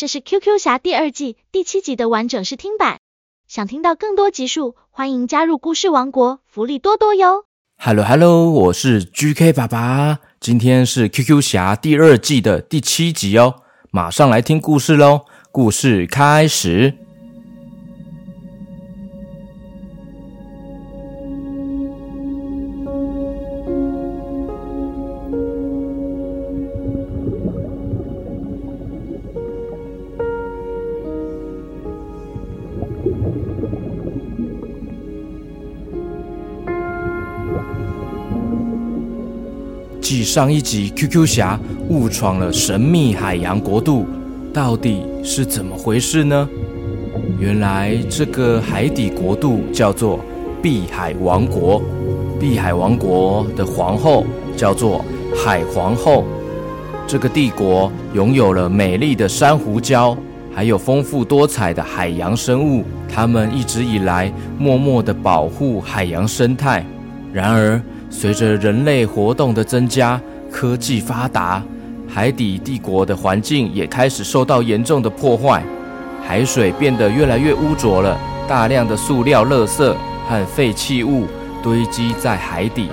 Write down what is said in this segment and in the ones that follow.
这是 QQ 侠第二季第七集的完整试听版。想听到更多集数，欢迎加入故事王国，福利多多哟。Hello Hello，我是 GK 爸爸，今天是 QQ 侠第二季的第七集哦，马上来听故事喽，故事开始。上一集，QQ 侠误闯了神秘海洋国度，到底是怎么回事呢？原来这个海底国度叫做碧海王国，碧海王国的皇后叫做海皇后。这个帝国拥有了美丽的珊瑚礁，还有丰富多彩的海洋生物，他们一直以来默默地保护海洋生态。然而，随着人类活动的增加，科技发达，海底帝国的环境也开始受到严重的破坏，海水变得越来越污浊了，大量的塑料垃圾和废弃物堆积在海底，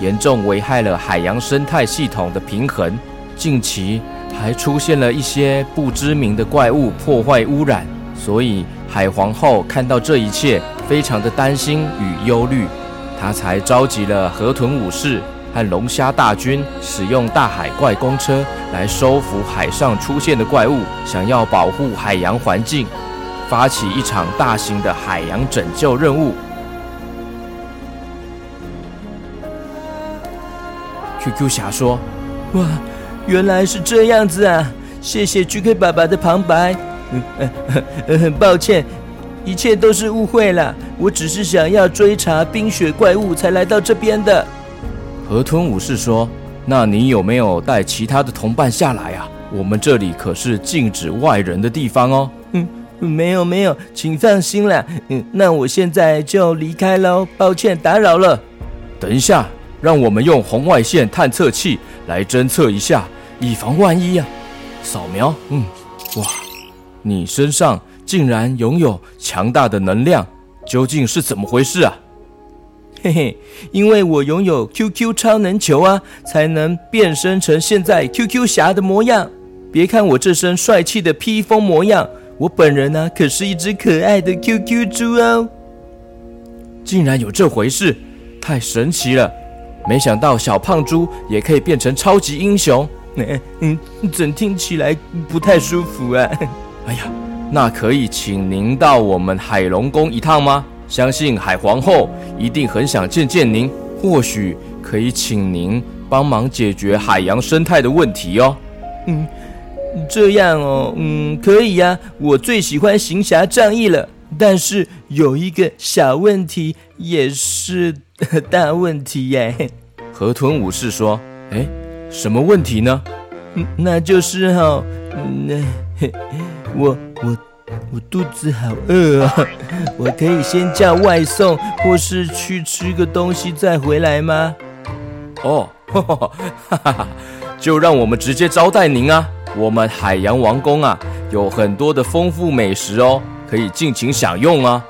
严重危害了海洋生态系统的平衡。近期还出现了一些不知名的怪物破坏污染，所以海皇后看到这一切，非常的担心与忧虑。他才召集了河豚武士和龙虾大军，使用大海怪公车来收服海上出现的怪物，想要保护海洋环境，发起一场大型的海洋拯救任务。QQ 侠说：“哇，原来是这样子啊！谢谢 GK 爸爸的旁白。嗯，呃，呃，很抱歉。”一切都是误会了，我只是想要追查冰雪怪物才来到这边的。河豚武士说：“那你有没有带其他的同伴下来啊？我们这里可是禁止外人的地方哦。”嗯，没有没有，请放心啦。嗯，那我现在就离开喽，抱歉打扰了。等一下，让我们用红外线探测器来侦测一下，以防万一啊。扫描，嗯，哇，你身上。竟然拥有强大的能量，究竟是怎么回事啊？嘿嘿，因为我拥有 QQ 超能球啊，才能变身成现在 QQ 侠的模样。别看我这身帅气的披风模样，我本人呢、啊、可是一只可爱的 QQ 猪哦。竟然有这回事，太神奇了！没想到小胖猪也可以变成超级英雄。嗯 嗯，怎听起来不太舒服啊？哎呀！那可以请您到我们海龙宫一趟吗？相信海皇后一定很想见见您，或许可以请您帮忙解决海洋生态的问题哦。嗯，这样哦，嗯，可以呀。我最喜欢行侠仗义了，但是有一个小问题，也是 大问题耶。河豚武士说：“哎，什么问题呢？那就是哈、哦，那、嗯。”我我我肚子好饿啊！我可以先叫外送，或是去吃个东西再回来吗？哦，哈哈哈哈，就让我们直接招待您啊！我们海洋王宫啊，有很多的丰富美食哦，可以尽情享用啊！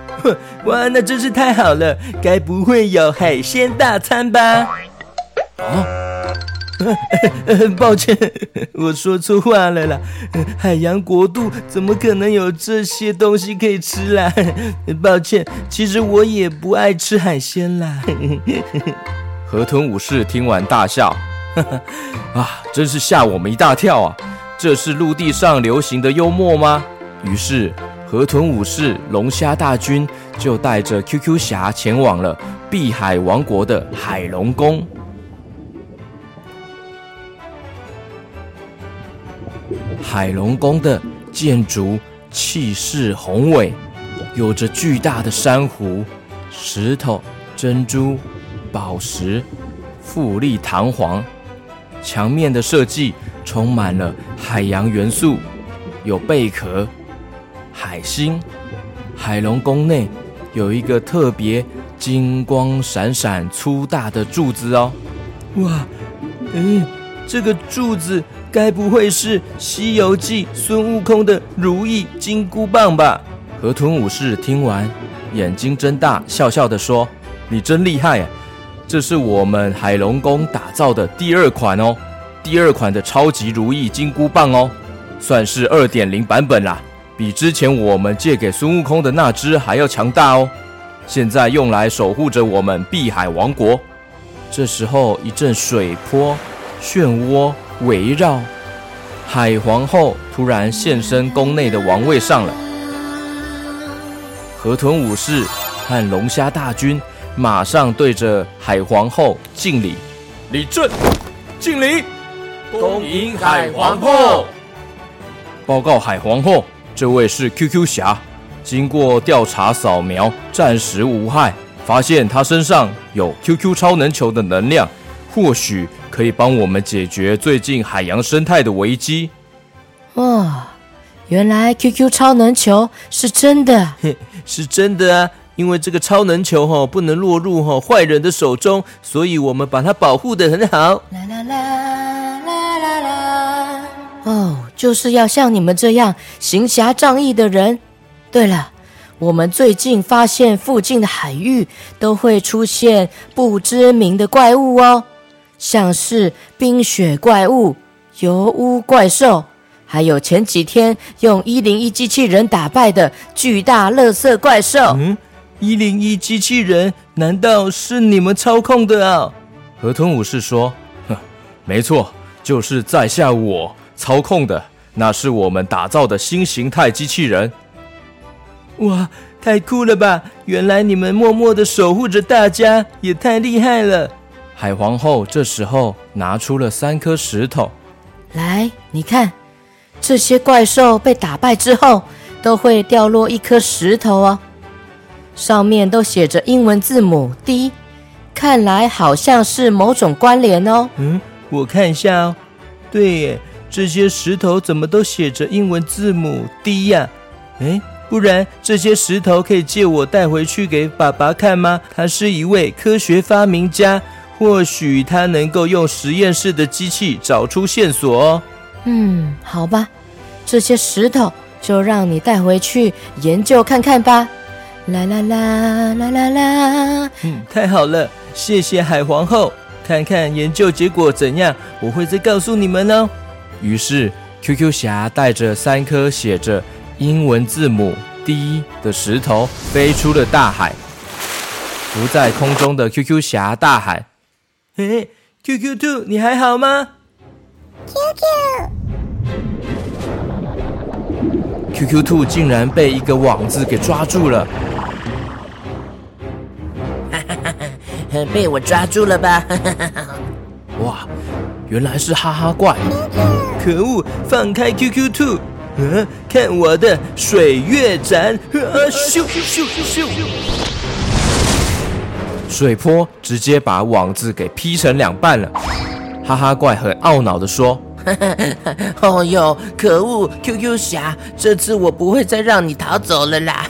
哇，那真是太好了！该不会有海鲜大餐吧？啊？抱歉，我说错话了啦。海洋国度怎么可能有这些东西可以吃啦？抱歉，其实我也不爱吃海鲜啦。河豚武士听完大笑，啊，真是吓我们一大跳啊！这是陆地上流行的幽默吗？于是，河豚武士、龙虾大军就带着 QQ 侠前往了碧海王国的海龙宫。海龙宫的建筑气势宏伟，有着巨大的珊瑚、石头、珍珠、宝石，富丽堂皇。墙面的设计充满了海洋元素，有贝壳、海星。海龙宫内有一个特别金光闪闪、粗大的柱子哦。哇，嗯，这个柱子。该不会是《西游记》孙悟空的如意金箍棒吧？河豚武士听完，眼睛睁大，笑笑地说：“你真厉害啊！这是我们海龙宫打造的第二款哦，第二款的超级如意金箍棒哦，算是二点零版本啦，比之前我们借给孙悟空的那只还要强大哦。现在用来守护着我们碧海王国。”这时候，一阵水波、漩涡围绕，海皇后突然现身宫内的王位上了。河豚武士和龙虾大军马上对着海皇后敬礼，李正，敬礼，恭迎海皇后。报告海皇后，这位是 QQ 侠，经过调查扫描，暂时无害。发现他身上有 QQ 超能球的能量，或许可以帮我们解决最近海洋生态的危机。哦，原来 QQ 超能球是真的，是真的啊！因为这个超能球哈不能落入哈坏人的手中，所以我们把它保护的很好。啦啦啦啦啦啦！哦，就是要像你们这样行侠仗义的人。对了。我们最近发现附近的海域都会出现不知名的怪物哦，像是冰雪怪物、油污怪兽，还有前几天用一零一机器人打败的巨大垃圾怪兽。嗯，一零一机器人难道是你们操控的啊？河豚武士说：“哼，没错，就是在下我操控的，那是我们打造的新形态机器人。”哇，太酷了吧！原来你们默默的守护着大家，也太厉害了。海皇后这时候拿出了三颗石头，来，你看，这些怪兽被打败之后，都会掉落一颗石头哦，上面都写着英文字母 D，看来好像是某种关联哦。嗯，我看一下哦。对耶，这些石头怎么都写着英文字母 D 呀？诶。不然这些石头可以借我带回去给爸爸看吗？他是一位科学发明家，或许他能够用实验室的机器找出线索哦。嗯，好吧，这些石头就让你带回去研究看看吧。啦啦啦啦啦啦！嗯，太好了，谢谢海皇后。看看研究结果怎样，我会再告诉你们哦。于是，QQ 侠带着三颗写着。英文字母 D 的石头飞出了大海，浮在空中的 QQ 侠大喊：“嘿嘿，QQ 兔，你还好吗？”QQ，QQ 兔竟然被一个网子给抓住了，哈哈哈哈，被我抓住了吧？哇，原来是哈哈怪！可恶，放开 QQ 兔！嗯，看我的水月斩！啊，咻咻咻！水波直接把网子给劈成两半了。哈哈怪很懊恼地说：“ 哦哟，可恶，QQ 侠，这次我不会再让你逃走了啦！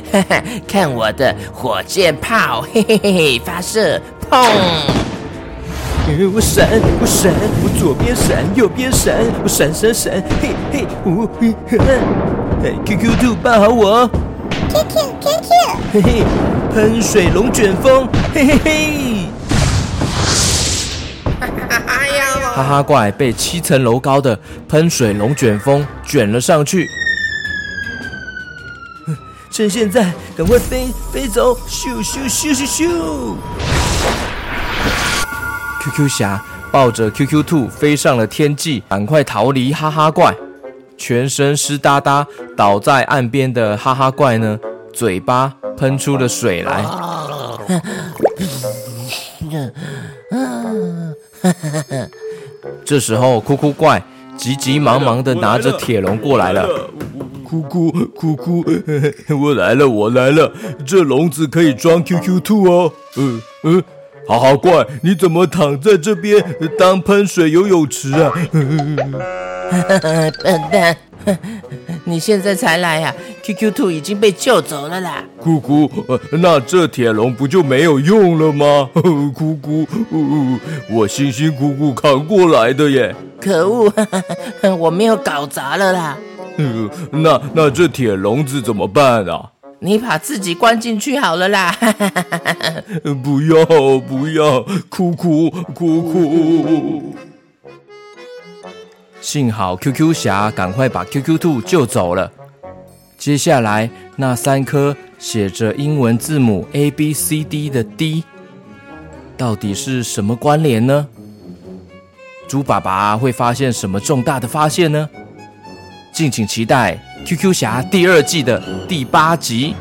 看我的火箭炮，嘿嘿嘿嘿，发射，砰！”我闪，我闪，我左边闪，右边闪，我闪闪闪，嘿嘿，呜嘿嘿，QQ 兔抱好我，QQ，QQ，嘿嘿，喷水龙卷风，嘿嘿嘿，哈哈怪被七层楼高的喷水龙卷风卷了上去，趁现在赶快飞飞走，咻咻咻咻咻。QQ 侠抱着 QQ 兔飞上了天际，赶快逃离哈哈怪。全身湿哒哒倒在岸边的哈哈怪呢，嘴巴喷出了水来。这时候，哭哭怪急急忙忙地拿着铁笼过来了。哭哭哭哭，我来了，我来了，这笼子可以装 QQ 兔哦。嗯嗯。哈哈怪，你怎么躺在这边当喷水游泳池啊？笨蛋，你现在才来呀？QQ 兔已经被救走了啦。姑姑，那这铁笼不就没有用了吗？姑姑，我辛辛苦苦扛过来的耶。可恶，我没有搞砸了啦。嗯，那那这铁笼子怎么办啊？你把自己关进去好了啦！不要不要，哭哭哭哭！幸好 QQ 侠赶快把 QQ 兔救走了。接下来那三颗写着英文字母 A B C D 的 D，到底是什么关联呢？猪爸爸会发现什么重大的发现呢？敬请期待《QQ 侠》第二季的第八集。